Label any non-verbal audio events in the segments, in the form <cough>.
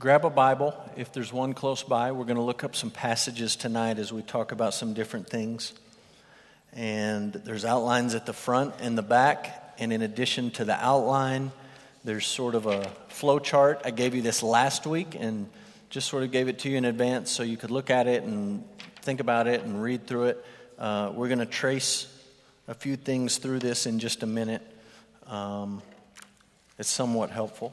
Grab a Bible if there's one close by. We're going to look up some passages tonight as we talk about some different things. And there's outlines at the front and the back. And in addition to the outline, there's sort of a flow chart. I gave you this last week and just sort of gave it to you in advance so you could look at it and think about it and read through it. Uh, we're going to trace a few things through this in just a minute. Um, it's somewhat helpful.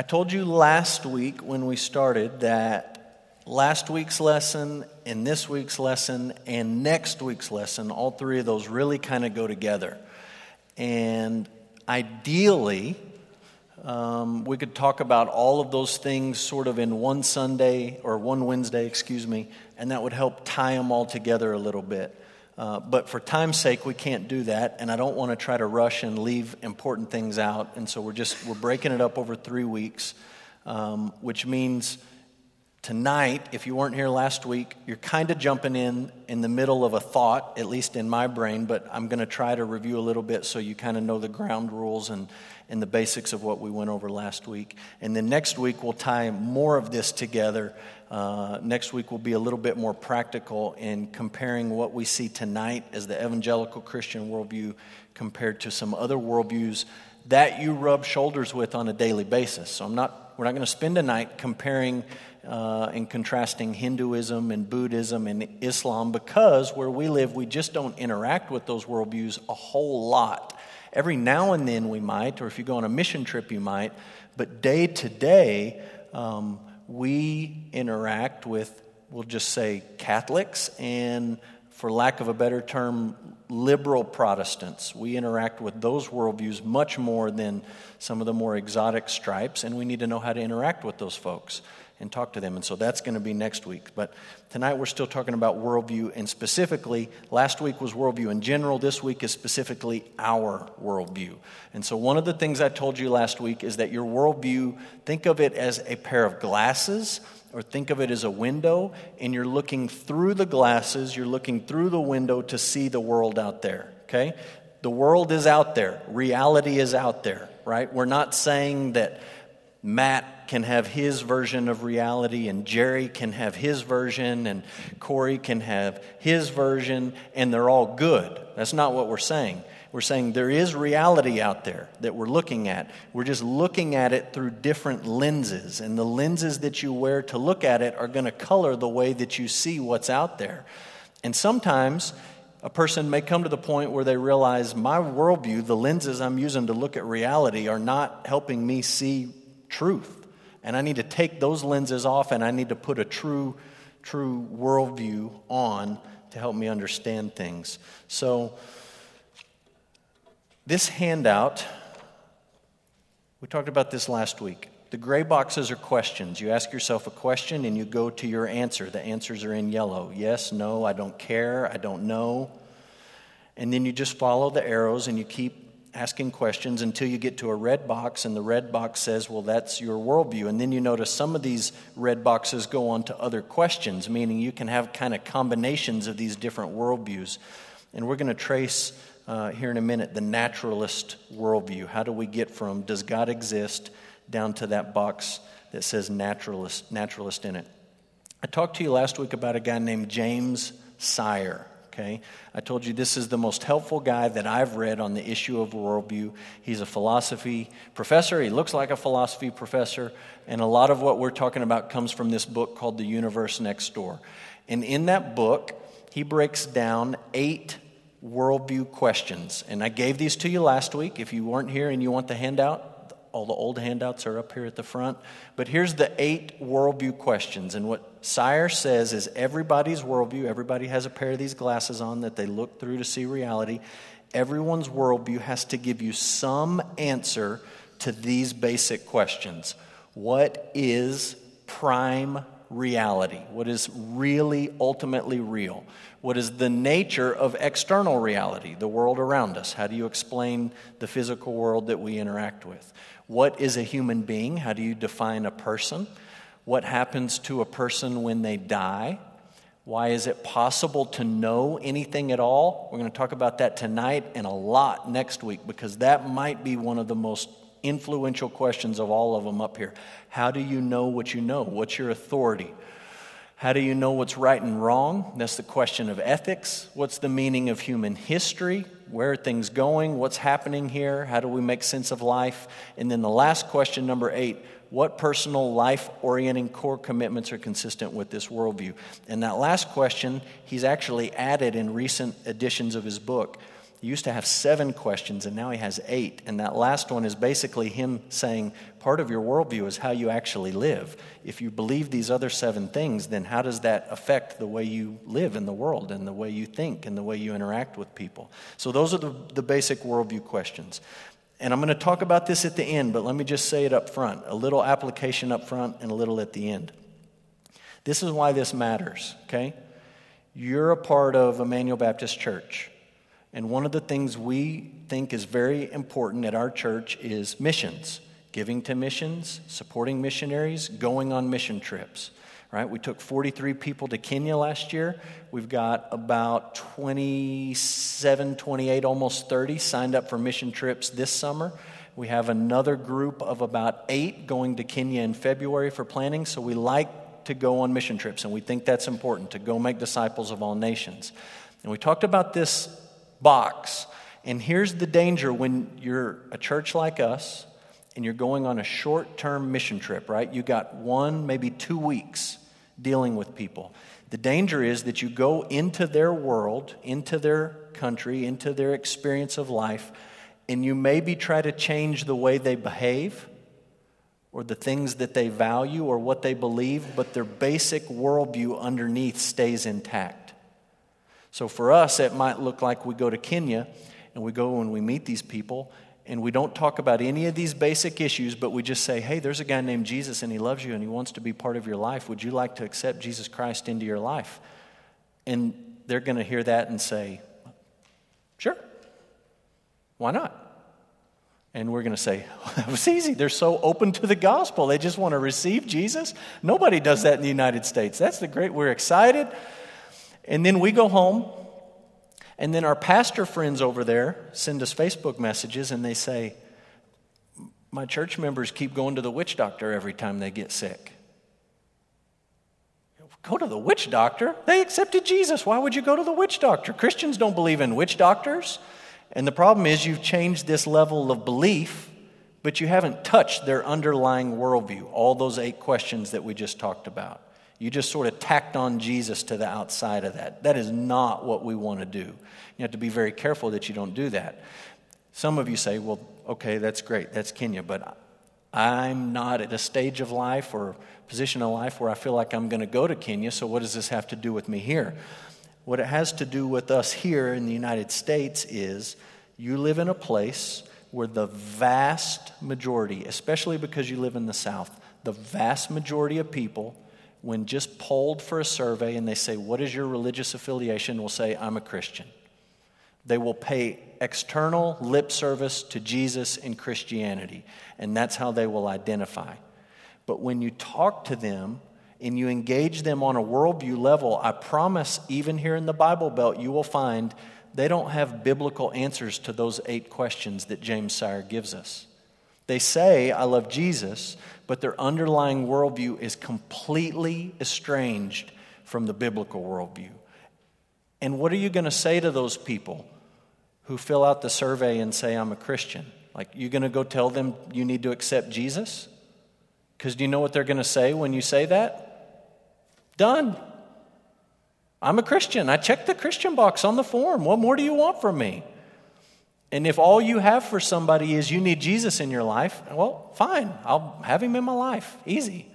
I told you last week when we started that last week's lesson and this week's lesson and next week's lesson, all three of those really kind of go together. And ideally, um, we could talk about all of those things sort of in one Sunday or one Wednesday, excuse me, and that would help tie them all together a little bit. Uh, but for time's sake, we can't do that, and I don't want to try to rush and leave important things out. And so we're just we're breaking it up over three weeks, um, which means tonight, if you weren't here last week, you're kind of jumping in in the middle of a thought, at least in my brain. But I'm going to try to review a little bit so you kind of know the ground rules and and the basics of what we went over last week. And then next week we'll tie more of this together uh, next week will be a little bit more practical in comparing what we see tonight as the evangelical Christian worldview compared to some other worldviews that you rub shoulders with on a daily basis. So I'm not, we're not going to spend a night comparing uh, and contrasting Hinduism and Buddhism and Islam because where we live, we just don't interact with those worldviews a whole lot. Every now and then we might, or if you go on a mission trip, you might, but day to day, um, we interact with, we'll just say, Catholics and, for lack of a better term, liberal Protestants. We interact with those worldviews much more than some of the more exotic stripes, and we need to know how to interact with those folks and talk to them. And so that's going to be next week. But tonight we're still talking about worldview, and specifically, last week was worldview in general. This week is specifically our worldview. And so one of the things I told you last week is that your worldview, think of it as a pair of glasses. Or think of it as a window, and you're looking through the glasses, you're looking through the window to see the world out there, okay? The world is out there, reality is out there, right? We're not saying that Matt can have his version of reality, and Jerry can have his version, and Corey can have his version, and they're all good. That's not what we're saying. We're saying there is reality out there that we're looking at. We're just looking at it through different lenses, and the lenses that you wear to look at it are going to color the way that you see what's out there. And sometimes a person may come to the point where they realize my worldview, the lenses I'm using to look at reality, are not helping me see truth. And I need to take those lenses off and I need to put a true, true worldview on to help me understand things. So, this handout, we talked about this last week. The gray boxes are questions. You ask yourself a question and you go to your answer. The answers are in yellow yes, no, I don't care, I don't know. And then you just follow the arrows and you keep asking questions until you get to a red box, and the red box says, Well, that's your worldview. And then you notice some of these red boxes go on to other questions, meaning you can have kind of combinations of these different worldviews. And we're going to trace uh, here in a minute the naturalist worldview. How do we get from does God exist down to that box that says naturalist, naturalist in it? I talked to you last week about a guy named James Sire okay? I told you this is the most helpful guy that I've read on the issue of worldview. He's a philosophy professor. He looks like a philosophy professor. And a lot of what we're talking about comes from this book called The Universe Next Door. And in that book, he breaks down eight worldview questions. And I gave these to you last week. If you weren't here and you want the handout, all the old handouts are up here at the front. But here's the eight worldview questions. And what Sire says is everybody's worldview, everybody has a pair of these glasses on that they look through to see reality. Everyone's worldview has to give you some answer to these basic questions What is prime reality? What is really ultimately real? What is the nature of external reality, the world around us? How do you explain the physical world that we interact with? What is a human being? How do you define a person? What happens to a person when they die? Why is it possible to know anything at all? We're going to talk about that tonight and a lot next week because that might be one of the most influential questions of all of them up here. How do you know what you know? What's your authority? How do you know what's right and wrong? That's the question of ethics. What's the meaning of human history? Where are things going? What's happening here? How do we make sense of life? And then the last question, number eight what personal life orienting core commitments are consistent with this worldview? And that last question, he's actually added in recent editions of his book. He used to have seven questions, and now he has eight. And that last one is basically him saying part of your worldview is how you actually live. If you believe these other seven things, then how does that affect the way you live in the world and the way you think and the way you interact with people? So, those are the, the basic worldview questions. And I'm going to talk about this at the end, but let me just say it up front a little application up front and a little at the end. This is why this matters, okay? You're a part of Emmanuel Baptist Church. And one of the things we think is very important at our church is missions giving to missions, supporting missionaries, going on mission trips right? We took 43 people to Kenya last year. We've got about 27, 28, almost 30 signed up for mission trips this summer. We have another group of about eight going to Kenya in February for planning. So we like to go on mission trips, and we think that's important to go make disciples of all nations. And we talked about this box. And here's the danger when you're a church like us and you're going on a short term mission trip, right? You got one, maybe two weeks dealing with people. The danger is that you go into their world, into their country, into their experience of life, and you maybe try to change the way they behave or the things that they value or what they believe, but their basic worldview underneath stays intact. So for us, it might look like we go to Kenya and we go and we meet these people and we don't talk about any of these basic issues, but we just say, hey, there's a guy named Jesus and he loves you and he wants to be part of your life. Would you like to accept Jesus Christ into your life? And they're going to hear that and say, sure. Why not? And we're going to say, well, <laughs> that was easy. They're so open to the gospel. They just want to receive Jesus. Nobody does that in the United States. That's the great, we're excited. And then we go home and then our pastor friends over there send us Facebook messages and they say, My church members keep going to the witch doctor every time they get sick. Go to the witch doctor? They accepted Jesus. Why would you go to the witch doctor? Christians don't believe in witch doctors. And the problem is, you've changed this level of belief, but you haven't touched their underlying worldview, all those eight questions that we just talked about. You just sort of tacked on Jesus to the outside of that. That is not what we want to do. You have to be very careful that you don't do that. Some of you say, well, okay, that's great, that's Kenya, but I'm not at a stage of life or position of life where I feel like I'm going to go to Kenya, so what does this have to do with me here? What it has to do with us here in the United States is you live in a place where the vast majority, especially because you live in the South, the vast majority of people when just polled for a survey and they say, What is your religious affiliation? will say, I'm a Christian. They will pay external lip service to Jesus and Christianity, and that's how they will identify. But when you talk to them and you engage them on a worldview level, I promise, even here in the Bible Belt, you will find they don't have biblical answers to those eight questions that James Sire gives us. They say, I love Jesus, but their underlying worldview is completely estranged from the biblical worldview. And what are you going to say to those people who fill out the survey and say, I'm a Christian? Like, you're going to go tell them you need to accept Jesus? Because do you know what they're going to say when you say that? Done. I'm a Christian. I checked the Christian box on the form. What more do you want from me? And if all you have for somebody is you need Jesus in your life, well, fine, I'll have him in my life. Easy.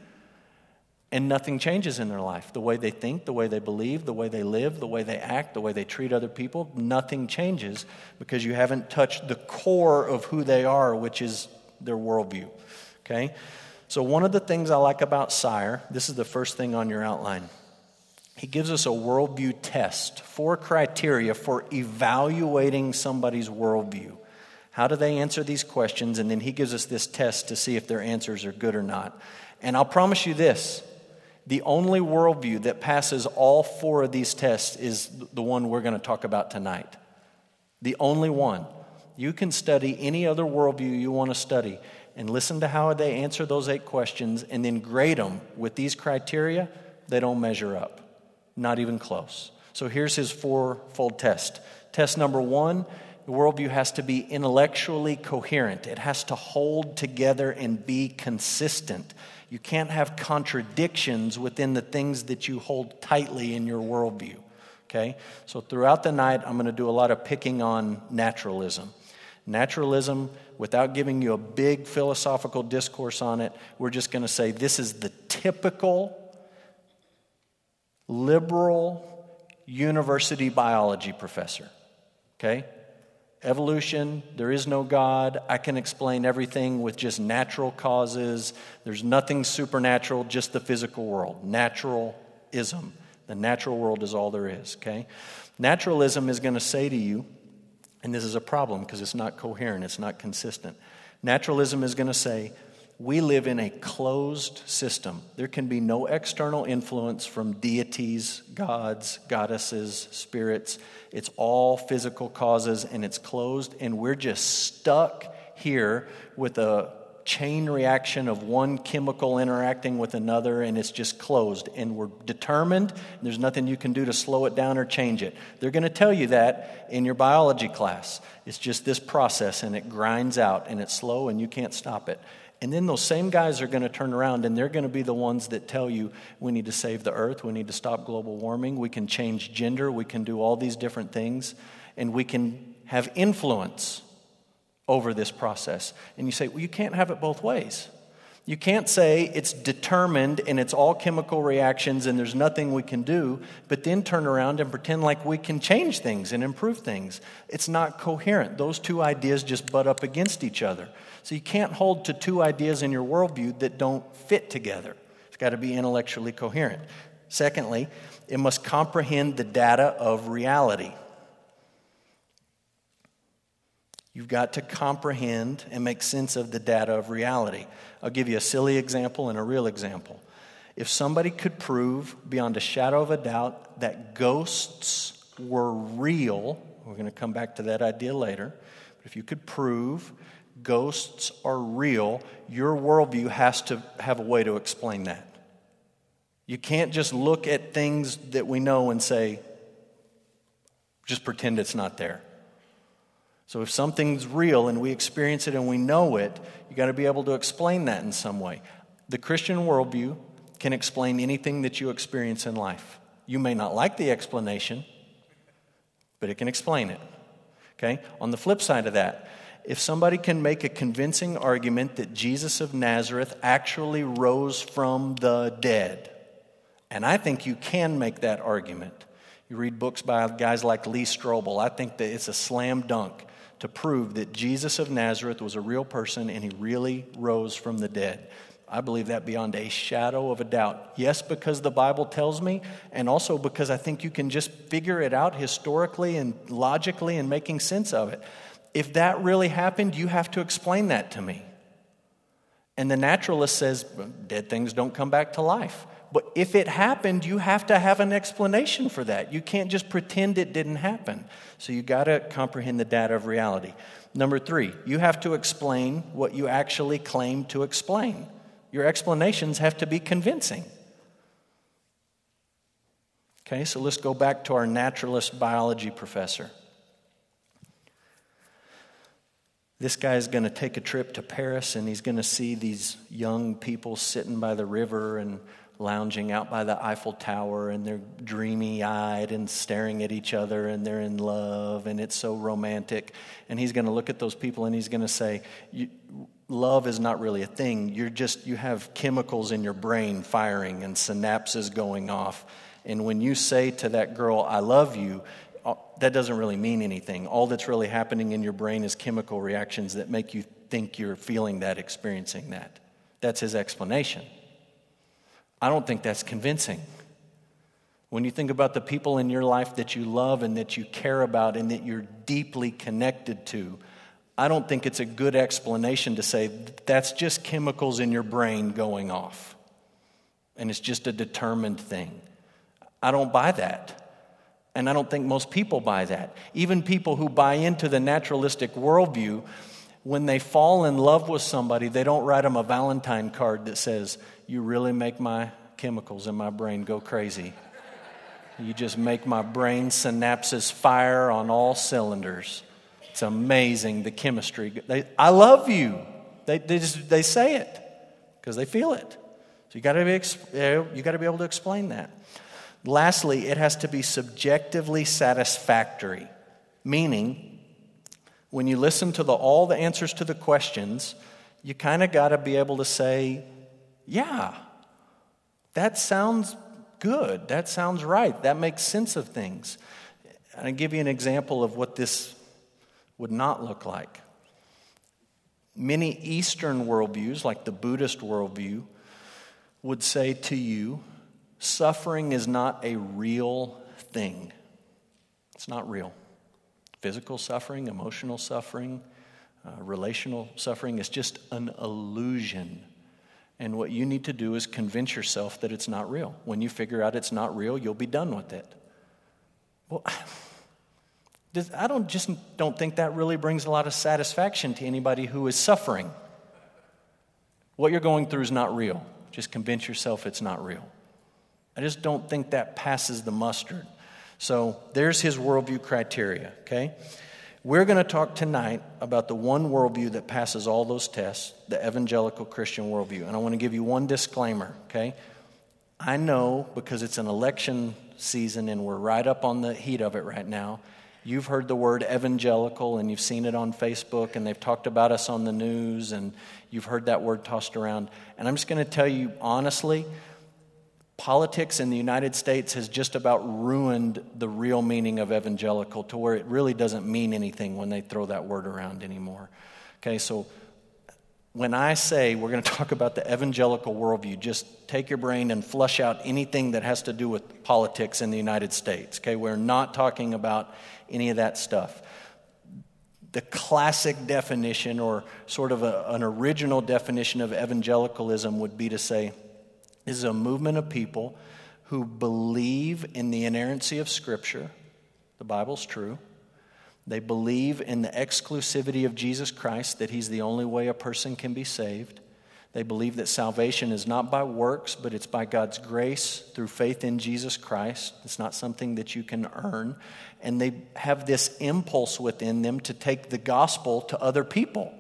And nothing changes in their life. The way they think, the way they believe, the way they live, the way they act, the way they treat other people, nothing changes because you haven't touched the core of who they are, which is their worldview. Okay? So, one of the things I like about Sire, this is the first thing on your outline. He gives us a worldview test, four criteria for evaluating somebody's worldview. How do they answer these questions? And then he gives us this test to see if their answers are good or not. And I'll promise you this the only worldview that passes all four of these tests is the one we're going to talk about tonight. The only one. You can study any other worldview you want to study, and listen to how they answer those eight questions and then grade them with these criteria, they don't measure up. Not even close. So here's his fourfold test. Test number one the worldview has to be intellectually coherent, it has to hold together and be consistent. You can't have contradictions within the things that you hold tightly in your worldview. Okay? So throughout the night, I'm going to do a lot of picking on naturalism. Naturalism, without giving you a big philosophical discourse on it, we're just going to say this is the typical liberal university biology professor. Okay? Evolution, there is no God. I can explain everything with just natural causes. There's nothing supernatural, just the physical world. Naturalism. The natural world is all there is, okay? Naturalism is going to say to you, and this is a problem because it's not coherent, it's not consistent. Naturalism is going to say, we live in a closed system. There can be no external influence from deities, gods, goddesses, spirits. It's all physical causes and it's closed, and we're just stuck here with a chain reaction of one chemical interacting with another, and it's just closed. And we're determined, and there's nothing you can do to slow it down or change it. They're going to tell you that in your biology class. It's just this process, and it grinds out, and it's slow, and you can't stop it. And then those same guys are going to turn around and they're going to be the ones that tell you we need to save the earth, we need to stop global warming, we can change gender, we can do all these different things, and we can have influence over this process. And you say, well, you can't have it both ways. You can't say it's determined and it's all chemical reactions and there's nothing we can do, but then turn around and pretend like we can change things and improve things. It's not coherent. Those two ideas just butt up against each other. So you can't hold to two ideas in your worldview that don't fit together. It's got to be intellectually coherent. Secondly, it must comprehend the data of reality. You've got to comprehend and make sense of the data of reality. I'll give you a silly example and a real example. If somebody could prove beyond a shadow of a doubt that ghosts were real, we're going to come back to that idea later, but if you could prove ghosts are real, your worldview has to have a way to explain that. You can't just look at things that we know and say, just pretend it's not there. So if something's real and we experience it and we know it, you got to be able to explain that in some way. The Christian worldview can explain anything that you experience in life. You may not like the explanation, but it can explain it. Okay? On the flip side of that, if somebody can make a convincing argument that Jesus of Nazareth actually rose from the dead, and I think you can make that argument. You read books by guys like Lee Strobel, I think that it's a slam dunk to prove that Jesus of Nazareth was a real person and he really rose from the dead. I believe that beyond a shadow of a doubt. Yes, because the Bible tells me, and also because I think you can just figure it out historically and logically and making sense of it. If that really happened, you have to explain that to me. And the naturalist says, dead things don't come back to life. But if it happened, you have to have an explanation for that. You can't just pretend it didn't happen. So you got to comprehend the data of reality. Number three, you have to explain what you actually claim to explain. Your explanations have to be convincing. Okay, so let's go back to our naturalist biology professor. This guy's going to take a trip to Paris and he's going to see these young people sitting by the river and lounging out by the Eiffel Tower and they're dreamy eyed and staring at each other and they're in love and it's so romantic. And he's going to look at those people and he's going to say, Love is not really a thing. You're just, you have chemicals in your brain firing and synapses going off. And when you say to that girl, I love you, uh, that doesn't really mean anything. All that's really happening in your brain is chemical reactions that make you think you're feeling that, experiencing that. That's his explanation. I don't think that's convincing. When you think about the people in your life that you love and that you care about and that you're deeply connected to, I don't think it's a good explanation to say that's just chemicals in your brain going off. And it's just a determined thing. I don't buy that. And I don't think most people buy that. Even people who buy into the naturalistic worldview when they fall in love with somebody, they don't write them a Valentine card that says, You really make my chemicals in my brain go crazy. You just make my brain synapses fire on all cylinders. It's amazing the chemistry. They, I love you. They, they, just, they say it because they feel it. So you got to be you got to be able to explain that. Lastly, it has to be subjectively satisfactory, meaning when you listen to the, all the answers to the questions, you kind of got to be able to say, "Yeah, that sounds good. That sounds right. That makes sense of things." And I give you an example of what this would not look like. Many Eastern worldviews, like the Buddhist worldview, would say to you, suffering is not a real thing. It's not real. Physical suffering, emotional suffering, uh, relational suffering is just an illusion. And what you need to do is convince yourself that it's not real. When you figure out it's not real, you'll be done with it. Well, <sighs> I don't just don't think that really brings a lot of satisfaction to anybody who is suffering. What you're going through is not real. Just convince yourself it's not real. I just don't think that passes the mustard. So there's his worldview criteria, okay? We're going to talk tonight about the one worldview that passes all those tests, the evangelical Christian worldview. And I want to give you one disclaimer, okay? I know because it's an election season and we're right up on the heat of it right now You've heard the word evangelical and you've seen it on Facebook and they've talked about us on the news and you've heard that word tossed around. And I'm just going to tell you honestly, politics in the United States has just about ruined the real meaning of evangelical to where it really doesn't mean anything when they throw that word around anymore. Okay, so when I say we're going <laughs> to talk about the evangelical worldview, just take your brain and flush out anything that has to do with politics in the United States. Okay, we're not talking about any of that stuff. The classic definition, or sort of a, an original definition of evangelicalism, would be to say is a movement of people who believe in the inerrancy of Scripture, the Bible's true they believe in the exclusivity of Jesus Christ, that He's the only way a person can be saved. They believe that salvation is not by works, but it's by God's grace through faith in Jesus Christ. It's not something that you can earn. And they have this impulse within them to take the gospel to other people,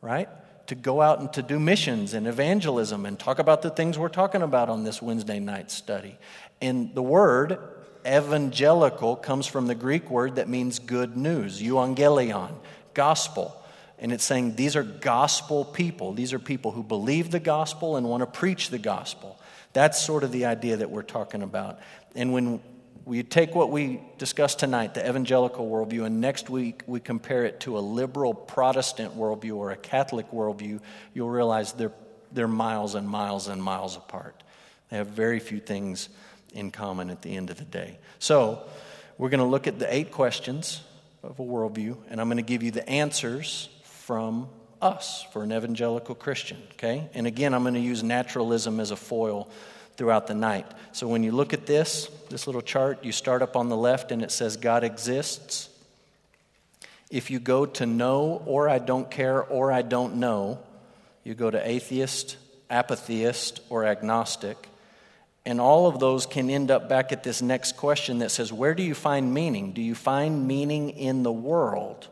right? To go out and to do missions and evangelism and talk about the things we're talking about on this Wednesday night study. And the word evangelical comes from the Greek word that means good news, euangelion, gospel. And it's saying these are gospel people. These are people who believe the gospel and want to preach the gospel. That's sort of the idea that we're talking about. And when we take what we discussed tonight, the evangelical worldview, and next week we compare it to a liberal Protestant worldview or a Catholic worldview, you'll realize they're, they're miles and miles and miles apart. They have very few things in common at the end of the day. So, we're going to look at the eight questions of a worldview, and I'm going to give you the answers from us for an evangelical Christian, okay? And again, I'm going to use naturalism as a foil throughout the night. So when you look at this, this little chart, you start up on the left and it says God exists. If you go to no or I don't care or I don't know, you go to atheist, apatheist, or agnostic. And all of those can end up back at this next question that says, Where do you find meaning? Do you find meaning in the world?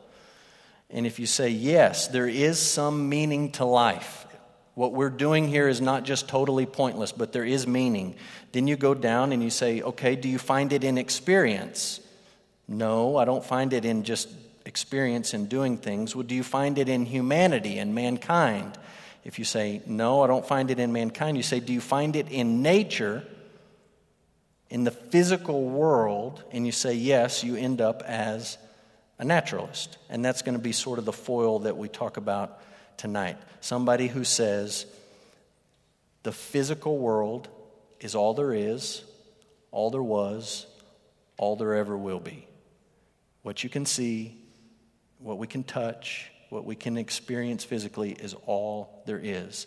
And if you say yes, there is some meaning to life. What we're doing here is not just totally pointless, but there is meaning. Then you go down and you say, Okay, do you find it in experience? No, I don't find it in just experience in doing things. Well, do you find it in humanity and mankind? If you say, No, I don't find it in mankind, you say, Do you find it in nature, in the physical world? And you say, Yes, you end up as a naturalist. And that's going to be sort of the foil that we talk about tonight. Somebody who says, The physical world is all there is, all there was, all there ever will be. What you can see, what we can touch, what we can experience physically is all there is.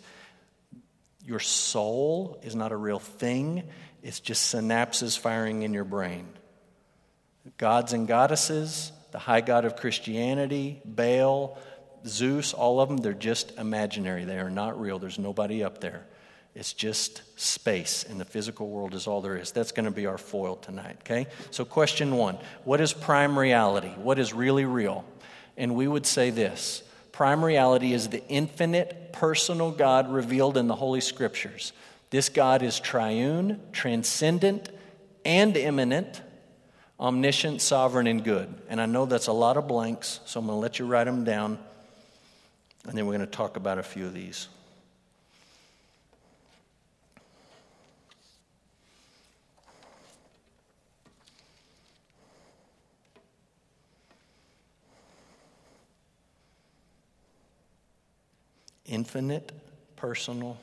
Your soul is not a real thing, it's just synapses firing in your brain. Gods and goddesses, the high god of Christianity, Baal, Zeus, all of them, they're just imaginary. They are not real. There's nobody up there. It's just space, and the physical world is all there is. That's going to be our foil tonight, okay? So, question one What is prime reality? What is really real? And we would say this prime reality is the infinite, personal God revealed in the Holy Scriptures. This God is triune, transcendent, and immanent, omniscient, sovereign, and good. And I know that's a lot of blanks, so I'm going to let you write them down, and then we're going to talk about a few of these. infinite, personal,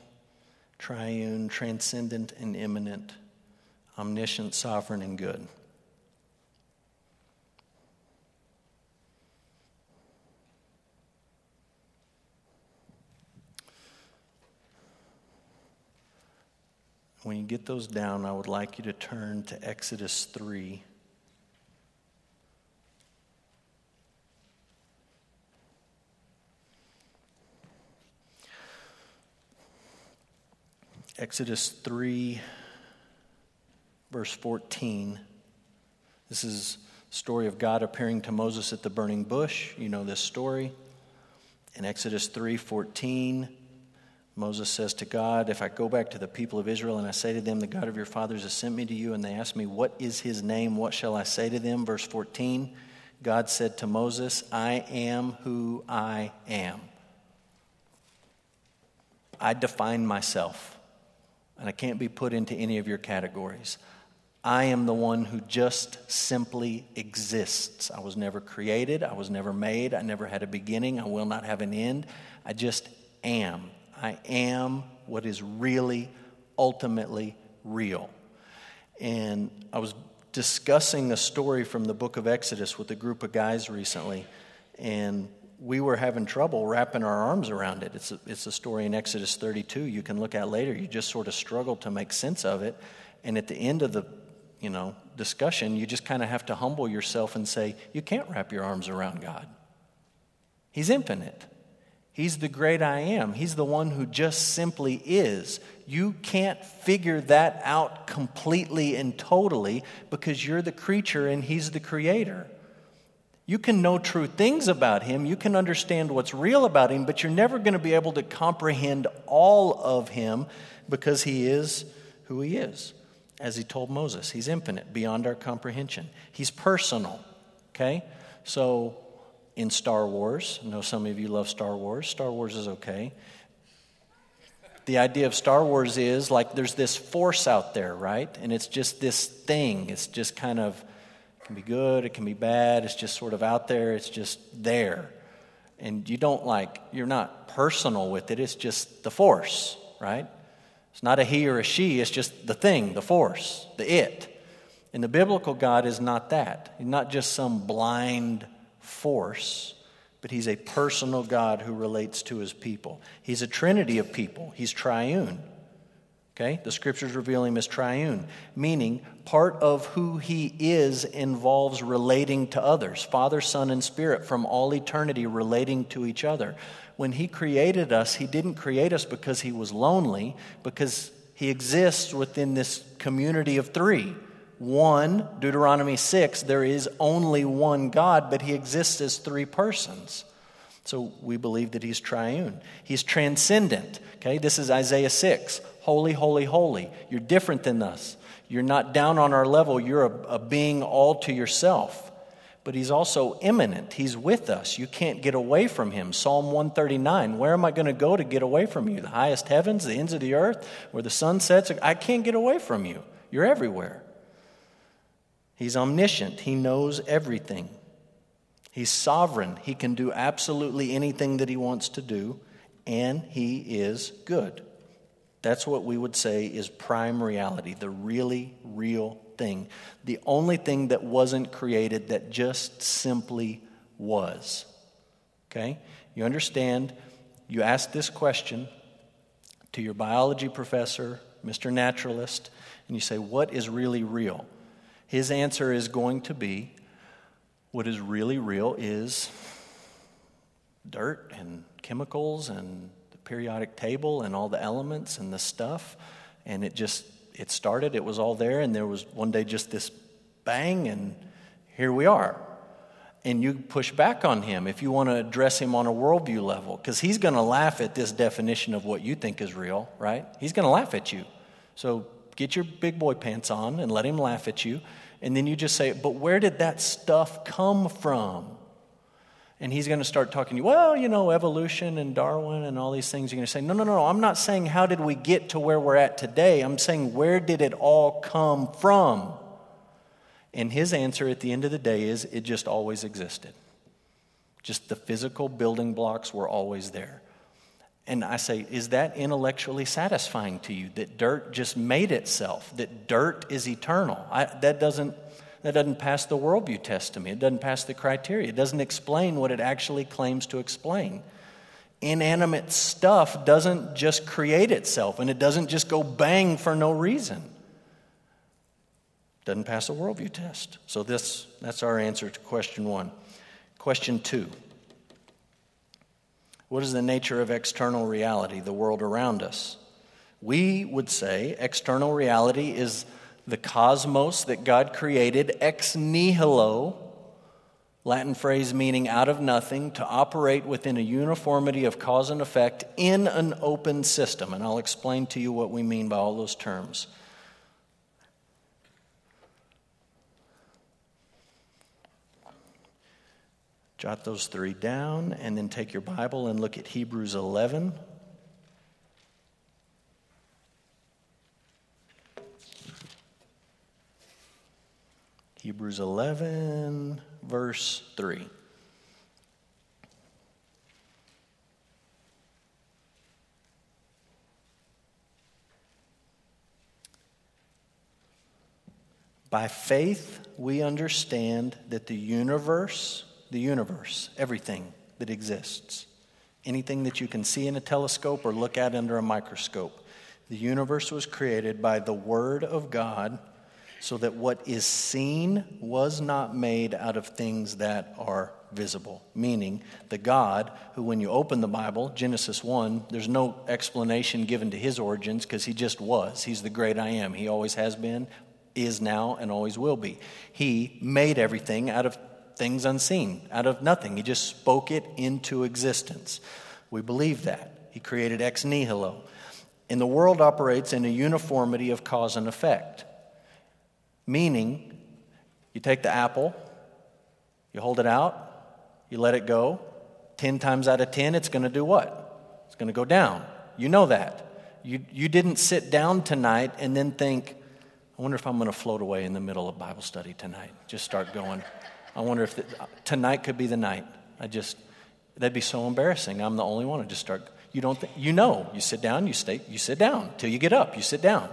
triune, transcendent, and immanent, omniscient, sovereign, and good. When you get those down, I would like you to turn to Exodus 3. Exodus 3, verse 14. This is story of God appearing to Moses at the burning bush. You know this story. In Exodus 3 14, Moses says to God, If I go back to the people of Israel and I say to them, The God of your fathers has sent me to you, and they ask me, What is his name? What shall I say to them? Verse 14, God said to Moses, I am who I am. I define myself and I can't be put into any of your categories. I am the one who just simply exists. I was never created, I was never made, I never had a beginning, I will not have an end. I just am. I am what is really, ultimately real. And I was discussing a story from the book of Exodus with a group of guys recently, and we were having trouble wrapping our arms around it. It's a, it's a story in Exodus 32 you can look at later. You just sort of struggle to make sense of it. And at the end of the you know, discussion, you just kind of have to humble yourself and say, you can't wrap your arms around God. He's infinite. He's the great I am. He's the one who just simply is. You can't figure that out completely and totally because you're the creature and He's the creator. You can know true things about him, you can understand what's real about him, but you're never going to be able to comprehend all of him because he is who he is. As he told Moses, he's infinite, beyond our comprehension. He's personal, okay? So in Star Wars, I know some of you love Star Wars. Star Wars is okay. The idea of Star Wars is like there's this force out there, right? And it's just this thing. It's just kind of it can be good, it can be bad, it's just sort of out there, it's just there. And you don't like, you're not personal with it, it's just the force, right? It's not a he or a she, it's just the thing, the force, the it. And the biblical God is not that. He's not just some blind force, but He's a personal God who relates to His people. He's a trinity of people, He's triune. Okay? The scriptures reveal him as triune, meaning part of who he is involves relating to others Father, Son, and Spirit from all eternity relating to each other. When he created us, he didn't create us because he was lonely, because he exists within this community of three. One, Deuteronomy 6, there is only one God, but he exists as three persons. So we believe that he's triune. He's transcendent. Okay, this is Isaiah 6. Holy, holy, holy. You're different than us. You're not down on our level. You're a, a being all to yourself. But he's also immanent. He's with us. You can't get away from him. Psalm 139 Where am I going to go to get away from you? The highest heavens, the ends of the earth, where the sun sets? I can't get away from you. You're everywhere. He's omniscient. He knows everything. He's sovereign. He can do absolutely anything that he wants to do, and he is good. That's what we would say is prime reality, the really real thing. The only thing that wasn't created that just simply was. Okay? You understand? You ask this question to your biology professor, Mr. Naturalist, and you say, What is really real? His answer is going to be, What is really real is dirt and chemicals and the periodic table and all the elements and the stuff. And it just, it started, it was all there, and there was one day just this bang, and here we are. And you push back on him if you want to address him on a worldview level, because he's going to laugh at this definition of what you think is real, right? He's going to laugh at you. So get your big boy pants on and let him laugh at you. And then you just say, But where did that stuff come from? And he's going to start talking to you, well, you know, evolution and Darwin and all these things. You're going to say, no, no, no, I'm not saying how did we get to where we're at today. I'm saying where did it all come from? And his answer at the end of the day is it just always existed. Just the physical building blocks were always there. And I say, is that intellectually satisfying to you that dirt just made itself, that dirt is eternal? I, that, doesn't, that doesn't pass the worldview test to me. It doesn't pass the criteria. It doesn't explain what it actually claims to explain. Inanimate stuff doesn't just create itself and it doesn't just go bang for no reason. Doesn't pass a worldview test. So this, that's our answer to question one. Question two. What is the nature of external reality, the world around us? We would say external reality is the cosmos that God created ex nihilo, Latin phrase meaning out of nothing, to operate within a uniformity of cause and effect in an open system. And I'll explain to you what we mean by all those terms. Jot those three down and then take your Bible and look at Hebrews 11. Hebrews 11, verse 3. By faith, we understand that the universe the universe, everything that exists, anything that you can see in a telescope or look at under a microscope. The universe was created by the Word of God so that what is seen was not made out of things that are visible. Meaning, the God who, when you open the Bible, Genesis 1, there's no explanation given to his origins because he just was. He's the great I am. He always has been, is now, and always will be. He made everything out of things unseen, out of nothing. He just spoke it into existence. We believe that. He created ex nihilo. And the world operates in a uniformity of cause and effect. Meaning, you take the apple, you hold it out, you let it go. 10 times out of 10, it's going to do what? It's going to go down. You know that. You, you didn't sit down tonight and then think, I wonder if I'm going to float away in the middle of Bible study tonight. Just start going. I wonder if the, tonight could be the night. I just, that'd be so embarrassing. I'm the only one to just start. You don't, th- you know, you sit down, you stay, you sit down till you get up, you sit down.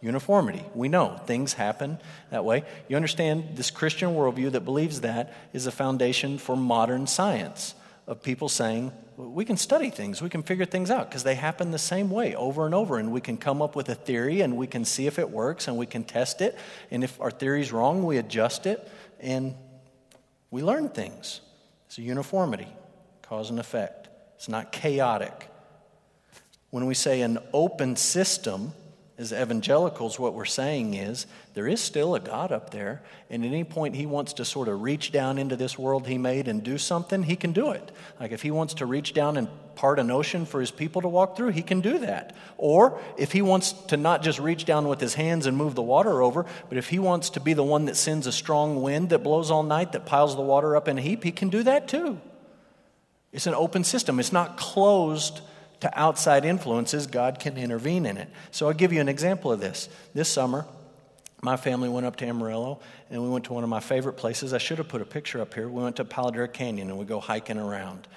Uniformity. We know things happen that way. You understand this Christian worldview that believes that is a foundation for modern science of people saying, we can study things, we can figure things out because they happen the same way over and over. And we can come up with a theory and we can see if it works and we can test it. And if our theory's wrong, we adjust it. And we learn things. It's a uniformity, cause and effect. It's not chaotic. When we say an open system, as evangelicals, what we're saying is there is still a God up there, and at any point he wants to sort of reach down into this world he made and do something, he can do it. Like if he wants to reach down and part an ocean for his people to walk through, he can do that. Or if he wants to not just reach down with his hands and move the water over, but if he wants to be the one that sends a strong wind that blows all night that piles the water up in a heap, he can do that too. It's an open system, it's not closed to outside influences, God can intervene in it. So I'll give you an example of this. This summer, my family went up to Amarillo and we went to one of my favorite places. I should have put a picture up here. We went to Palo Duro Canyon and we go hiking around.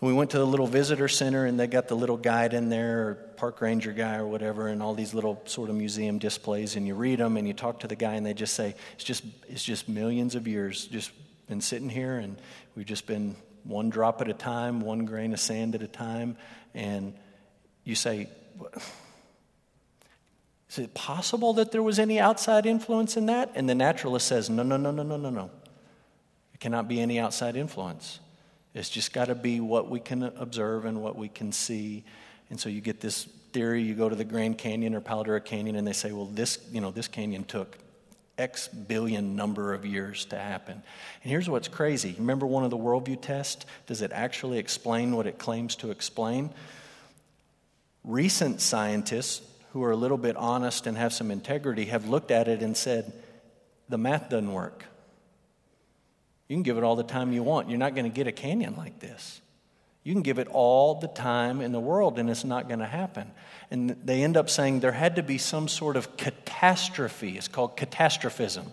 And we went to the little visitor center and they got the little guide in there, or park ranger guy or whatever, and all these little sort of museum displays. And you read them and you talk to the guy and they just say, it's just, it's just millions of years just been sitting here and we've just been one drop at a time, one grain of sand at a time. And you say, is it possible that there was any outside influence in that? And the naturalist says, no, no, no, no, no, no, no. It cannot be any outside influence. It's just got to be what we can observe and what we can see. And so you get this theory, you go to the Grand Canyon or Palo Duro Canyon, and they say, well, this, you know, this canyon took X billion number of years to happen. And here's what's crazy. Remember one of the worldview tests? Does it actually explain what it claims to explain? Recent scientists who are a little bit honest and have some integrity have looked at it and said, the math doesn't work. You can give it all the time you want. You're not going to get a canyon like this. You can give it all the time in the world and it's not going to happen. And they end up saying there had to be some sort of catastrophe. It's called catastrophism.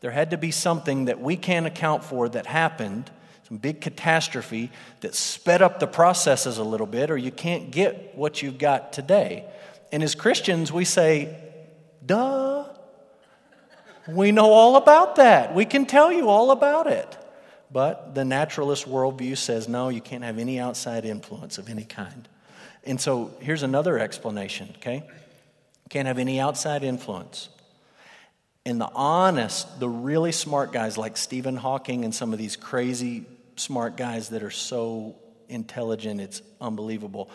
There had to be something that we can't account for that happened, some big catastrophe that sped up the processes a little bit, or you can't get what you've got today. And as Christians, we say, duh. We know all about that. We can tell you all about it. But the naturalist worldview says no, you can't have any outside influence of any kind. And so here's another explanation, okay? Can't have any outside influence. And the honest, the really smart guys like Stephen Hawking and some of these crazy smart guys that are so intelligent, it's unbelievable.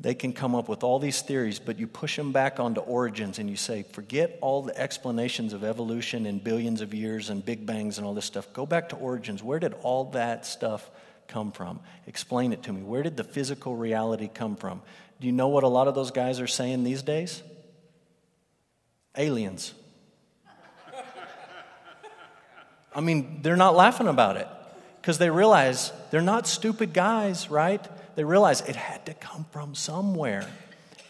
They can come up with all these theories, but you push them back onto origins and you say, forget all the explanations of evolution and billions of years and big bangs and all this stuff. Go back to origins. Where did all that stuff come from? Explain it to me. Where did the physical reality come from? Do you know what a lot of those guys are saying these days? Aliens. <laughs> I mean, they're not laughing about it because they realize they're not stupid guys, right? They realize it had to come from somewhere.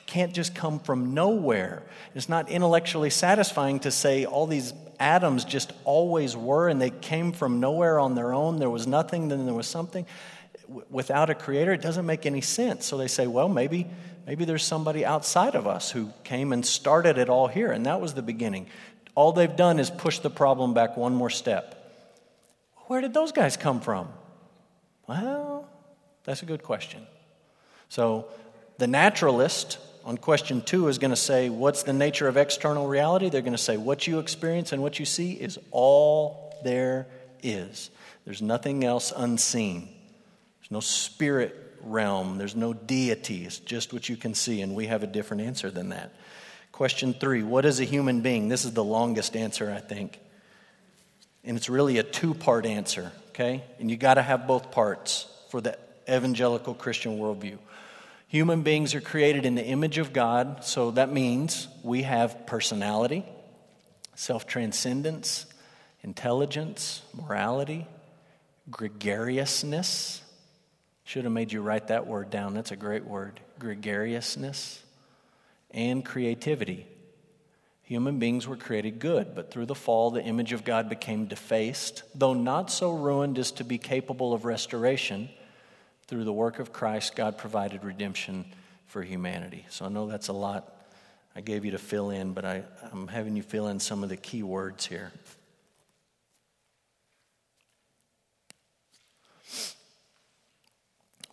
Can't just come from nowhere. It's not intellectually satisfying to say all these atoms just always were and they came from nowhere on their own. There was nothing, then there was something. Without a creator, it doesn't make any sense. So they say, well, maybe, maybe there's somebody outside of us who came and started it all here, and that was the beginning. All they've done is push the problem back one more step. Where did those guys come from? Well, that's a good question. So, the naturalist on question two is going to say, What's the nature of external reality? They're going to say, What you experience and what you see is all there is. There's nothing else unseen. There's no spirit realm. There's no deity. It's just what you can see, and we have a different answer than that. Question three What is a human being? This is the longest answer, I think. And it's really a two part answer, okay? And you got to have both parts for the evangelical Christian worldview. Human beings are created in the image of God, so that means we have personality, self transcendence, intelligence, morality, gregariousness. Should have made you write that word down. That's a great word. Gregariousness and creativity. Human beings were created good, but through the fall, the image of God became defaced, though not so ruined as to be capable of restoration. Through the work of Christ, God provided redemption for humanity. So I know that's a lot I gave you to fill in, but I, I'm having you fill in some of the key words here.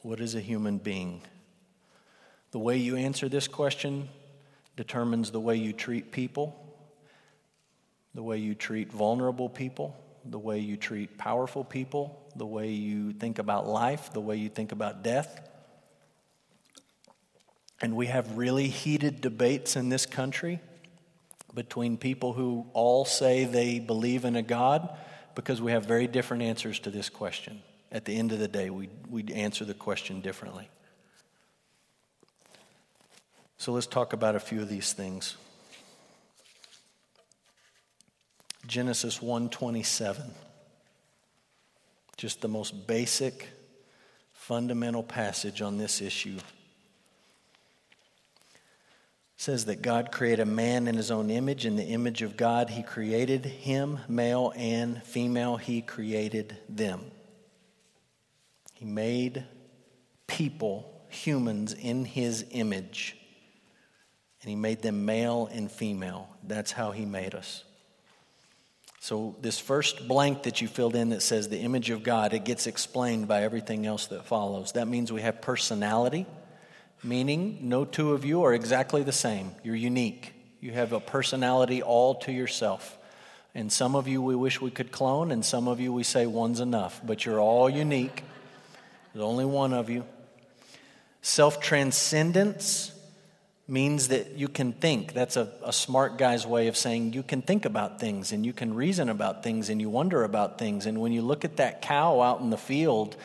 What is a human being? The way you answer this question determines the way you treat people, the way you treat vulnerable people, the way you treat powerful people, the way you think about life, the way you think about death. And we have really heated debates in this country between people who all say they believe in a God because we have very different answers to this question. At the end of the day, we, we answer the question differently. So let's talk about a few of these things. Genesis 127. Just the most basic, fundamental passage on this issue. says that God created a man in his own image. In the image of God, he created him, male and female, he created them. He made people, humans, in his image. And he made them male and female. That's how he made us. So, this first blank that you filled in that says the image of God, it gets explained by everything else that follows. That means we have personality, meaning no two of you are exactly the same. You're unique. You have a personality all to yourself. And some of you we wish we could clone, and some of you we say one's enough, but you're all unique. There's only one of you. Self transcendence means that you can think. That's a, a smart guy's way of saying you can think about things and you can reason about things and you wonder about things. And when you look at that cow out in the field,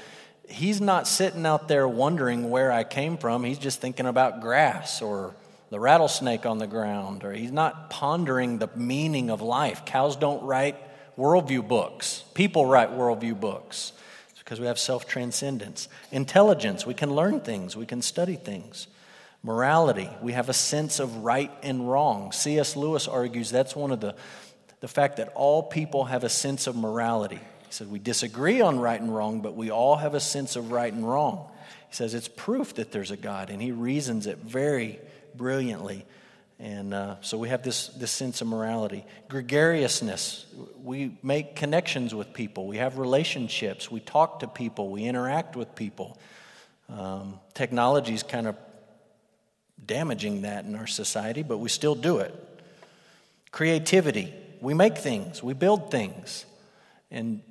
he's not sitting out there wondering where I came from. He's just thinking about grass or the rattlesnake on the ground, or he's not pondering the meaning of life. Cows don't write worldview books, people write worldview books because we have self transcendence. Intelligence, we can learn things, we can study things. Morality, we have a sense of right and wrong. C.S. Lewis argues that's one of the, the fact that all people have a sense of morality. He said, We disagree on right and wrong, but we all have a sense of right and wrong. He says it's proof that there's a God, and he reasons it very brilliantly. And uh, so we have this, this sense of morality. Gregariousness. We make connections with people. We have relationships. We talk to people. We interact with people. Um, Technology is kind of damaging that in our society, but we still do it. Creativity. We make things, we build things. And,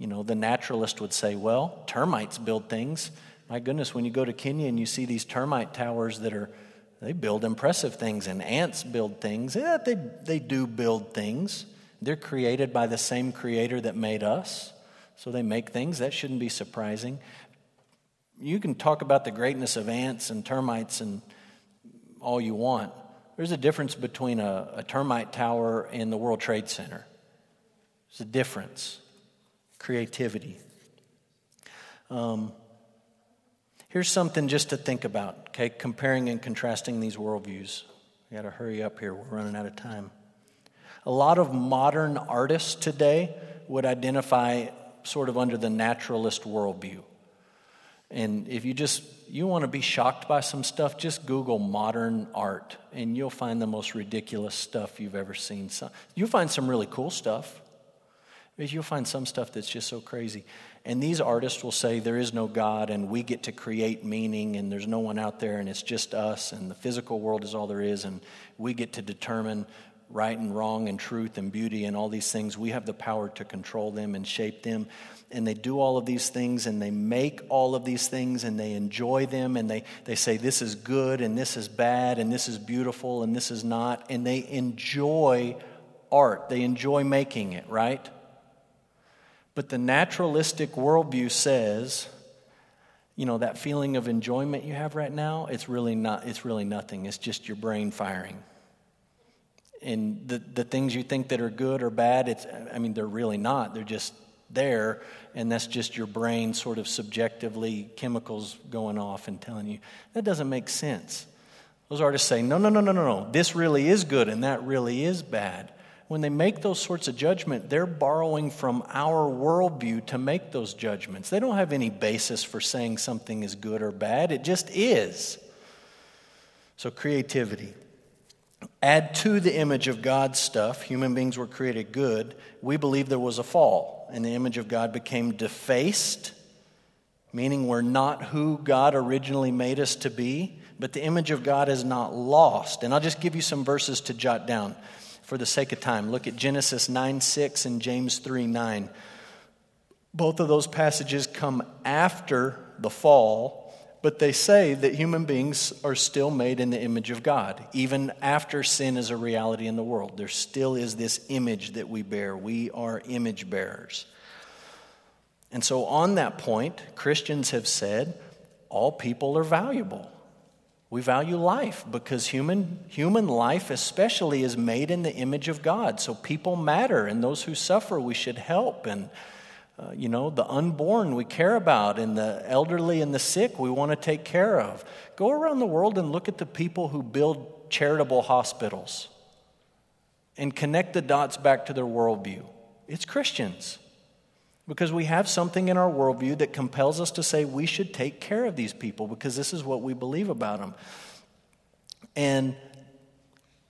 you know, the naturalist would say, well, termites build things. My goodness, when you go to Kenya and you see these termite towers that are, they build impressive things, and ants build things. Yeah, they, they do build things. They're created by the same creator that made us. So they make things. That shouldn't be surprising. You can talk about the greatness of ants and termites and all you want. There's a difference between a, a termite tower and the World Trade Center. There's a difference. Creativity. Um, here's something just to think about, okay? Comparing and contrasting these worldviews. We got to hurry up here, we're running out of time. A lot of modern artists today would identify sort of under the naturalist worldview. And if you just you want to be shocked by some stuff, just Google modern art and you'll find the most ridiculous stuff you've ever seen. Some, You'll find some really cool stuff. But you'll find some stuff that's just so crazy. And these artists will say there is no God and we get to create meaning and there's no one out there and it's just us and the physical world is all there is and we get to determine right and wrong and truth and beauty and all these things. We have the power to control them and shape them. And they do all of these things and they make all of these things and they enjoy them and they, they say this is good and this is bad and this is beautiful and this is not. And they enjoy art. They enjoy making it right? But the naturalistic worldview says you know that feeling of enjoyment you have right now it's really not it's really nothing. It's just your brain firing and the, the things you think that are good or bad it's i mean they're really not they're just there, and that's just your brain sort of subjectively chemicals going off and telling you. That doesn't make sense. Those artists say, no, no, no, no, no, no, this really is good and that really is bad. When they make those sorts of judgment, they're borrowing from our worldview to make those judgments. They don't have any basis for saying something is good or bad, it just is. So, creativity. Add to the image of God stuff, human beings were created good. We believe there was a fall, and the image of God became defaced, meaning we're not who God originally made us to be, but the image of God is not lost. And I'll just give you some verses to jot down for the sake of time. Look at Genesis 9 6 and James 3 9. Both of those passages come after the fall but they say that human beings are still made in the image of God. Even after sin is a reality in the world, there still is this image that we bear. We are image bearers. And so, on that point, Christians have said all people are valuable. We value life because human, human life, especially, is made in the image of God. So, people matter, and those who suffer, we should help. And uh, you know, the unborn we care about, and the elderly and the sick we want to take care of. Go around the world and look at the people who build charitable hospitals and connect the dots back to their worldview. It's Christians. Because we have something in our worldview that compels us to say we should take care of these people because this is what we believe about them. And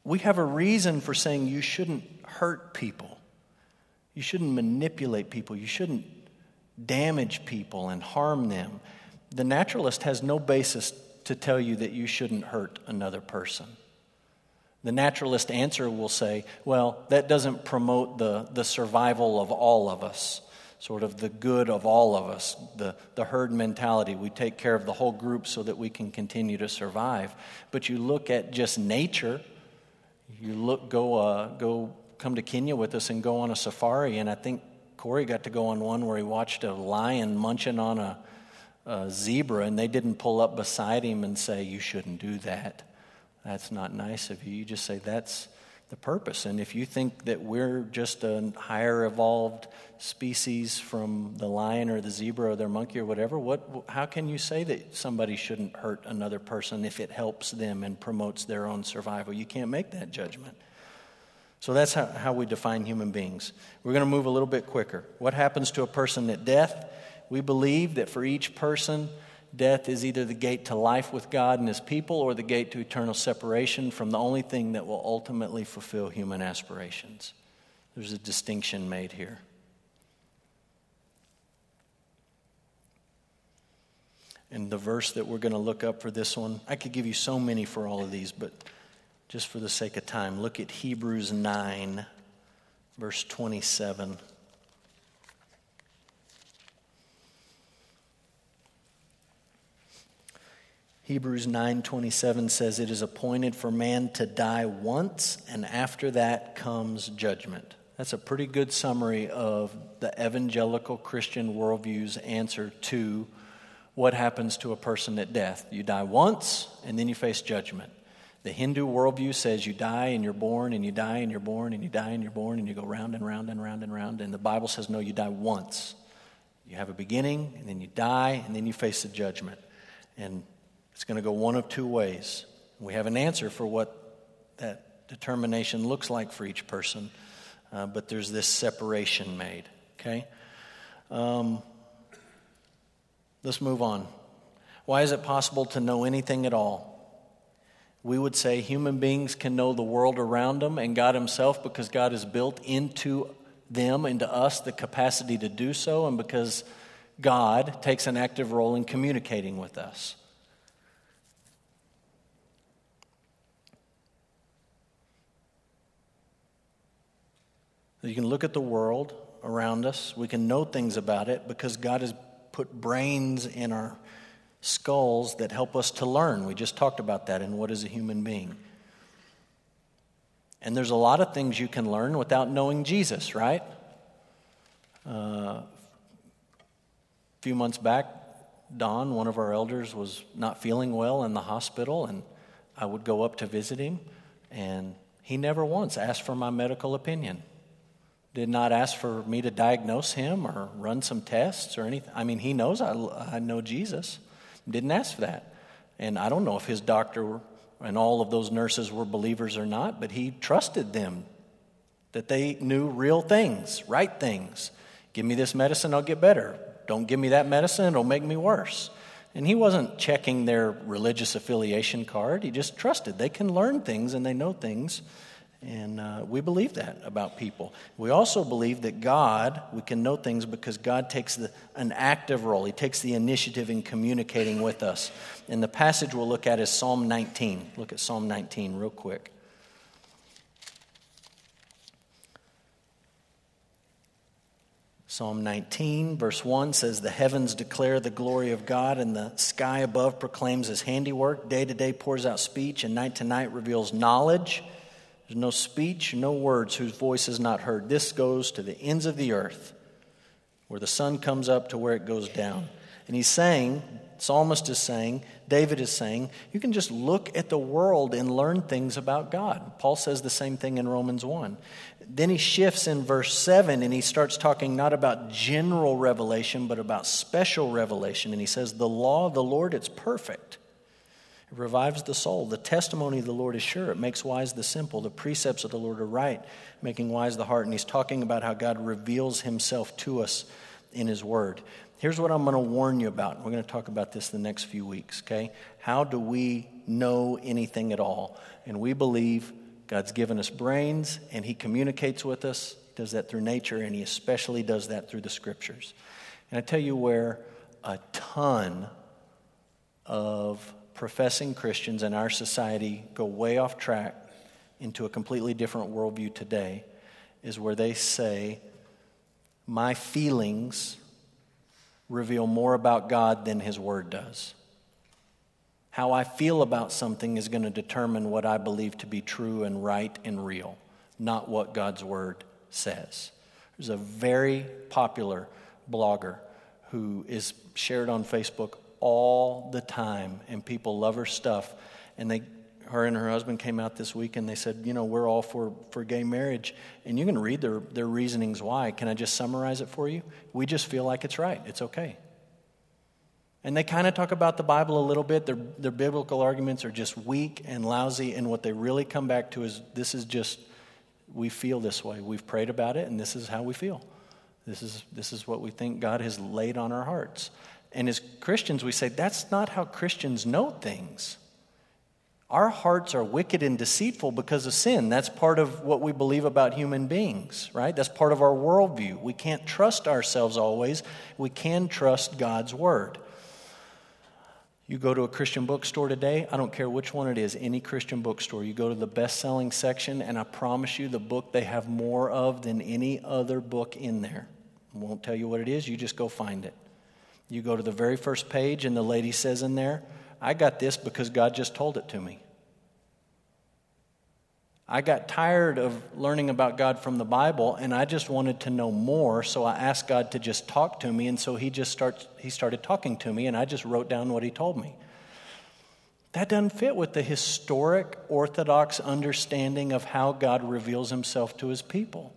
we have a reason for saying you shouldn't hurt people. You shouldn't manipulate people. You shouldn't damage people and harm them. The naturalist has no basis to tell you that you shouldn't hurt another person. The naturalist answer will say, well, that doesn't promote the, the survival of all of us. sort of the good of all of us, the, the herd mentality. We take care of the whole group so that we can continue to survive. But you look at just nature, you look, go, uh, go come to Kenya with us and go on a safari, and I think Corey got to go on one where he watched a lion munching on a, a zebra, and they didn't pull up beside him and say, You shouldn't do that. That's not nice of you. You just say, That's the purpose. And if you think that we're just a higher evolved species from the lion or the zebra or their monkey or whatever, what, how can you say that somebody shouldn't hurt another person if it helps them and promotes their own survival? You can't make that judgment. So that's how, how we define human beings. We're going to move a little bit quicker. What happens to a person at death? We believe that for each person, Death is either the gate to life with God and His people or the gate to eternal separation from the only thing that will ultimately fulfill human aspirations. There's a distinction made here. And the verse that we're going to look up for this one, I could give you so many for all of these, but just for the sake of time, look at Hebrews 9, verse 27. Hebrews 9:27 says it is appointed for man to die once and after that comes judgment. That's a pretty good summary of the evangelical Christian worldview's answer to what happens to a person at death. You die once and then you face judgment. The Hindu worldview says you die and you're born and you die and you're born and you die and you're born and you go round and round and round and round. And the Bible says no, you die once. You have a beginning and then you die and then you face the judgment. And it's going to go one of two ways. We have an answer for what that determination looks like for each person, uh, but there's this separation made. Okay? Um, let's move on. Why is it possible to know anything at all? We would say human beings can know the world around them and God Himself because God has built into them, into us, the capacity to do so, and because God takes an active role in communicating with us. You can look at the world around us, we can know things about it because God has put brains in our skulls that help us to learn. We just talked about that in What is a Human Being. And there's a lot of things you can learn without knowing Jesus, right? Uh, a few months back, Don, one of our elders, was not feeling well in the hospital, and I would go up to visit him, and he never once asked for my medical opinion did not ask for me to diagnose him or run some tests or anything. I mean, he knows I, I know Jesus. Didn't ask for that. And I don't know if his doctor and all of those nurses were believers or not, but he trusted them that they knew real things, right things. Give me this medicine, I'll get better. Don't give me that medicine, it'll make me worse. And he wasn't checking their religious affiliation card. He just trusted. They can learn things and they know things and uh, we believe that about people. We also believe that God, we can know things because God takes the, an active role. He takes the initiative in communicating with us. And the passage we'll look at is Psalm 19. Look at Psalm 19 real quick. Psalm 19, verse 1 says, The heavens declare the glory of God, and the sky above proclaims his handiwork. Day to day pours out speech, and night to night reveals knowledge. There's no speech, no words whose voice is not heard. This goes to the ends of the earth, where the sun comes up to where it goes down. And he's saying, Psalmist is saying, David is saying, you can just look at the world and learn things about God. Paul says the same thing in Romans 1. Then he shifts in verse 7 and he starts talking not about general revelation, but about special revelation. And he says, The law of the Lord, it's perfect it revives the soul. The testimony of the Lord is sure. It makes wise the simple. The precepts of the Lord are right, making wise the heart. And he's talking about how God reveals himself to us in his word. Here's what I'm going to warn you about. We're going to talk about this the next few weeks, okay? How do we know anything at all? And we believe God's given us brains and he communicates with us. He does that through nature and he especially does that through the scriptures. And I tell you where a ton of professing Christians in our society go way off track into a completely different worldview today is where they say my feelings reveal more about God than His Word does. How I feel about something is going to determine what I believe to be true and right and real, not what God's Word says. There's a very popular blogger who is shared on Facebook all the time, and people love her stuff. And they, her and her husband came out this week and they said, You know, we're all for, for gay marriage. And you can read their, their reasonings why. Can I just summarize it for you? We just feel like it's right, it's okay. And they kind of talk about the Bible a little bit. Their, their biblical arguments are just weak and lousy, and what they really come back to is this is just, we feel this way. We've prayed about it, and this is how we feel. This is, this is what we think God has laid on our hearts. And as Christians, we say that's not how Christians know things. Our hearts are wicked and deceitful because of sin. That's part of what we believe about human beings, right? That's part of our worldview. We can't trust ourselves always. We can trust God's word. You go to a Christian bookstore today, I don't care which one it is, any Christian bookstore, you go to the best selling section, and I promise you the book they have more of than any other book in there. I won't tell you what it is, you just go find it. You go to the very first page, and the lady says in there, I got this because God just told it to me. I got tired of learning about God from the Bible and I just wanted to know more, so I asked God to just talk to me and so he just starts he started talking to me and I just wrote down what he told me. That doesn't fit with the historic orthodox understanding of how God reveals himself to his people.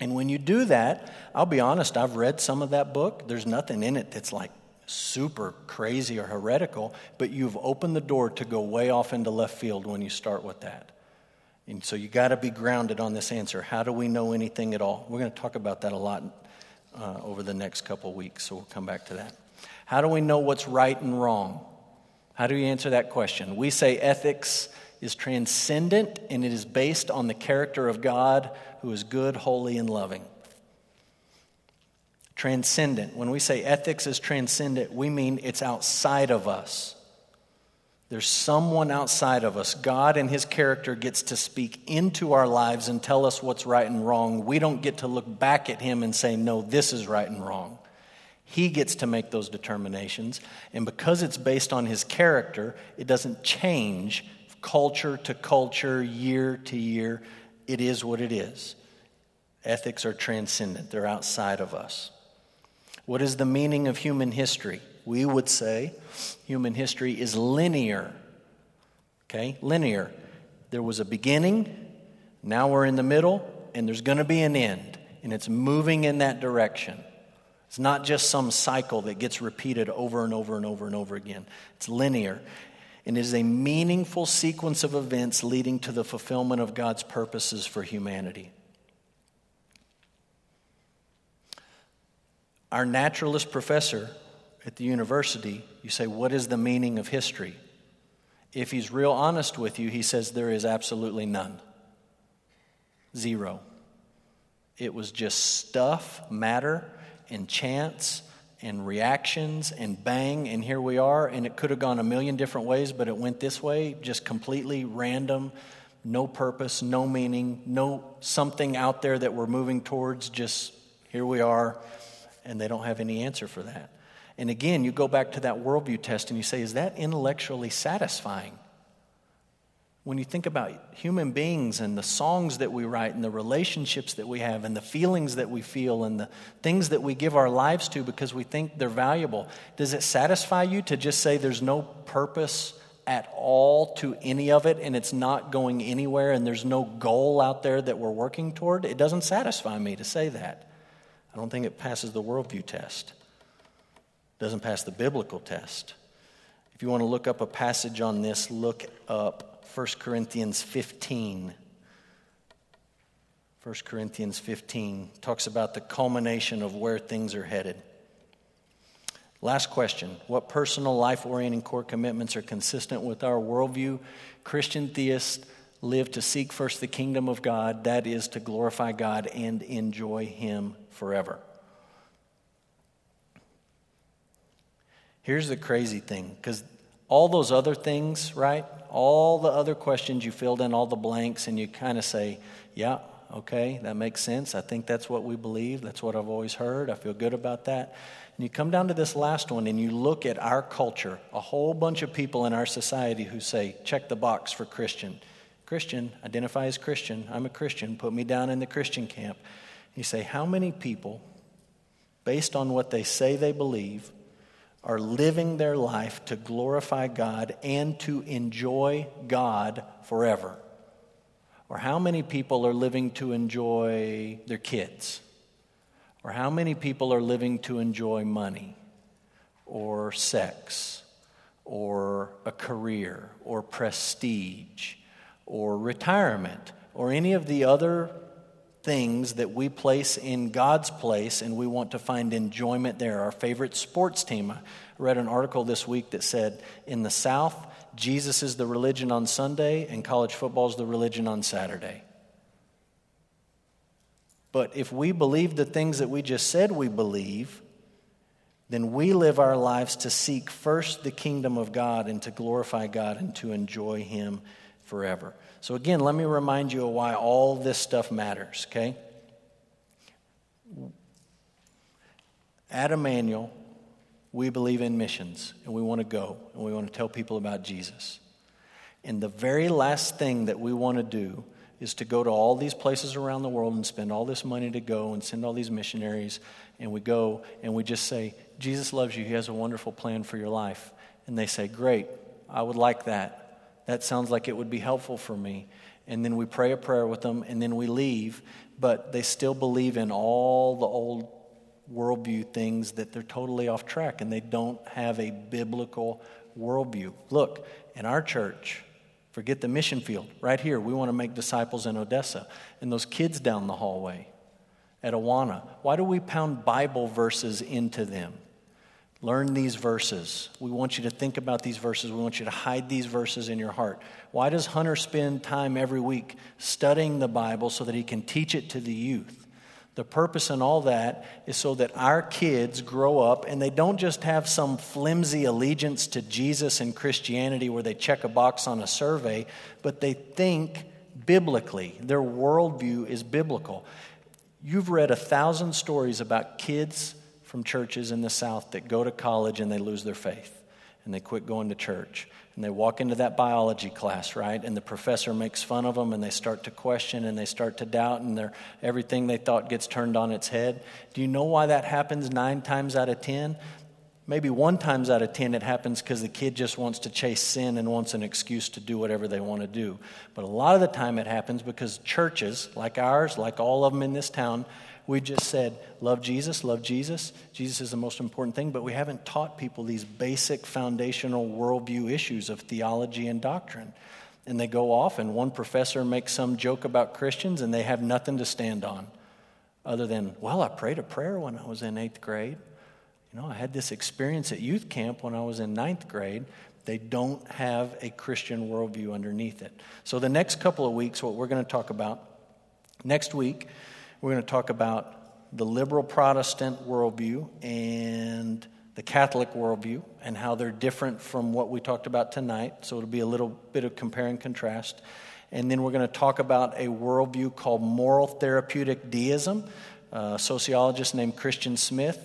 And when you do that, I'll be honest, I've read some of that book. There's nothing in it that's like super crazy or heretical, but you've opened the door to go way off into left field when you start with that. And so you got to be grounded on this answer. How do we know anything at all? We're going to talk about that a lot uh, over the next couple weeks, so we'll come back to that. How do we know what's right and wrong? How do you answer that question? We say ethics is transcendent and it is based on the character of God who is good, holy, and loving transcendent. When we say ethics is transcendent, we mean it's outside of us. There's someone outside of us. God and His character gets to speak into our lives and tell us what's right and wrong. We don't get to look back at Him and say, no, this is right and wrong. He gets to make those determinations. And because it's based on His character, it doesn't change culture to culture, year to year. It is what it is. Ethics are transcendent, they're outside of us. What is the meaning of human history? We would say human history is linear. Okay, linear. There was a beginning, now we're in the middle, and there's going to be an end, and it's moving in that direction. It's not just some cycle that gets repeated over and over and over and over again. It's linear. And is a meaningful sequence of events leading to the fulfillment of God's purposes for humanity. Our naturalist professor at the university, you say, What is the meaning of history? If he's real honest with you, he says there is absolutely none. Zero. It was just stuff, matter, and chance, and reactions, and bang, and here we are. And it could have gone a million different ways, but it went this way, just completely random, no purpose, no meaning, no something out there that we're moving towards, just here we are and they don't have any answer for that. And again, you go back to that worldview test and you say, is that intellectually satisfying? When you think about human beings and the songs that we write and the relationships that we have and the feelings that we feel and the things that we give our lives to because we think they're valuable, does it satisfy you to just say there's no purpose at all to any of it and it's not going anywhere and there's no goal out there that we're working toward? It doesn't satisfy me to say that. I don't think it passes the worldview test. It doesn't pass the biblical test. If you want to look up a passage on this, look up 1 Corinthians 15. 1 Corinthians 15 talks about the culmination of where things are headed. Last question What personal life orienting core commitments are consistent with our worldview? Christian theists live to seek first the kingdom of God, that is, to glorify God and enjoy Him forever. Here's the crazy thing because all those other things, right? All the other questions you filled in, all the blanks, and you kind of say, yeah, Okay, that makes sense. I think that's what we believe. That's what I've always heard. I feel good about that. And you come down to this last one and you look at our culture, a whole bunch of people in our society who say, check the box for Christian. Christian, identify as Christian. I'm a Christian. Put me down in the Christian camp. You say, how many people, based on what they say they believe, are living their life to glorify God and to enjoy God forever? Or how many people are living to enjoy their kids? Or how many people are living to enjoy money? Or sex? Or a career? Or prestige? Or retirement? Or any of the other things that we place in God's place and we want to find enjoyment there. Our favorite sports team. I read an article this week that said in the South, Jesus is the religion on Sunday and college football is the religion on Saturday. But if we believe the things that we just said we believe, then we live our lives to seek first the kingdom of God and to glorify God and to enjoy Him forever. So, again, let me remind you of why all this stuff matters, okay? At Emmanuel, we believe in missions and we want to go and we want to tell people about Jesus. And the very last thing that we want to do is to go to all these places around the world and spend all this money to go and send all these missionaries. And we go and we just say, Jesus loves you. He has a wonderful plan for your life. And they say, Great, I would like that. That sounds like it would be helpful for me. And then we pray a prayer with them and then we leave. But they still believe in all the old worldview things that they're totally off track and they don't have a biblical worldview. Look, in our church, Forget the mission field. Right here, we want to make disciples in Odessa. And those kids down the hallway at Awana, why do we pound Bible verses into them? Learn these verses. We want you to think about these verses. We want you to hide these verses in your heart. Why does Hunter spend time every week studying the Bible so that he can teach it to the youth? The purpose in all that is so that our kids grow up and they don't just have some flimsy allegiance to Jesus and Christianity where they check a box on a survey, but they think biblically. Their worldview is biblical. You've read a thousand stories about kids from churches in the South that go to college and they lose their faith and they quit going to church. And they walk into that biology class, right? And the professor makes fun of them and they start to question and they start to doubt and everything they thought gets turned on its head. Do you know why that happens nine times out of ten? Maybe one times out of ten it happens because the kid just wants to chase sin and wants an excuse to do whatever they want to do. But a lot of the time it happens because churches, like ours, like all of them in this town, we just said, love Jesus, love Jesus. Jesus is the most important thing, but we haven't taught people these basic foundational worldview issues of theology and doctrine. And they go off, and one professor makes some joke about Christians, and they have nothing to stand on other than, well, I prayed a prayer when I was in eighth grade. You know, I had this experience at youth camp when I was in ninth grade. They don't have a Christian worldview underneath it. So, the next couple of weeks, what we're going to talk about, next week, we're going to talk about the liberal Protestant worldview and the Catholic worldview and how they're different from what we talked about tonight. So it'll be a little bit of compare and contrast. And then we're going to talk about a worldview called moral therapeutic deism. A sociologist named Christian Smith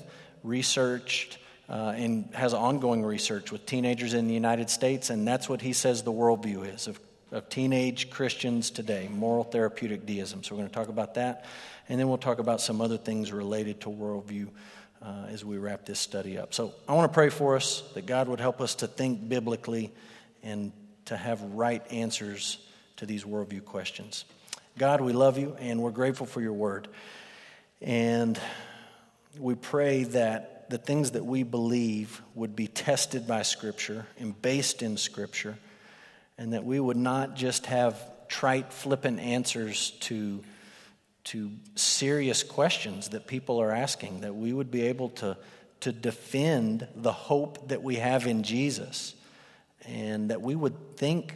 researched uh, and has ongoing research with teenagers in the United States, and that's what he says the worldview is of, of teenage Christians today moral therapeutic deism. So we're going to talk about that. And then we'll talk about some other things related to worldview uh, as we wrap this study up. So I want to pray for us that God would help us to think biblically and to have right answers to these worldview questions. God, we love you and we're grateful for your word. And we pray that the things that we believe would be tested by Scripture and based in Scripture, and that we would not just have trite, flippant answers to to serious questions that people are asking, that we would be able to, to defend the hope that we have in Jesus, and that we would think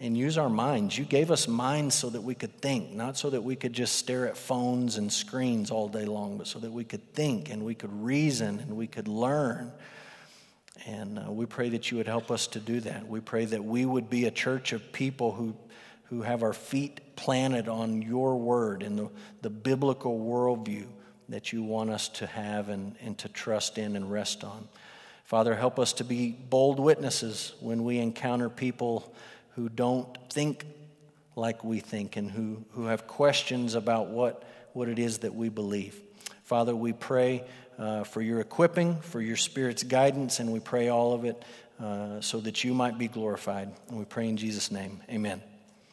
and use our minds. You gave us minds so that we could think, not so that we could just stare at phones and screens all day long, but so that we could think and we could reason and we could learn. And uh, we pray that you would help us to do that. We pray that we would be a church of people who who have our feet planted on your word and the, the biblical worldview that you want us to have and, and to trust in and rest on. Father, help us to be bold witnesses when we encounter people who don't think like we think and who, who have questions about what, what it is that we believe. Father, we pray uh, for your equipping, for your Spirit's guidance, and we pray all of it uh, so that you might be glorified. And we pray in Jesus' name. Amen.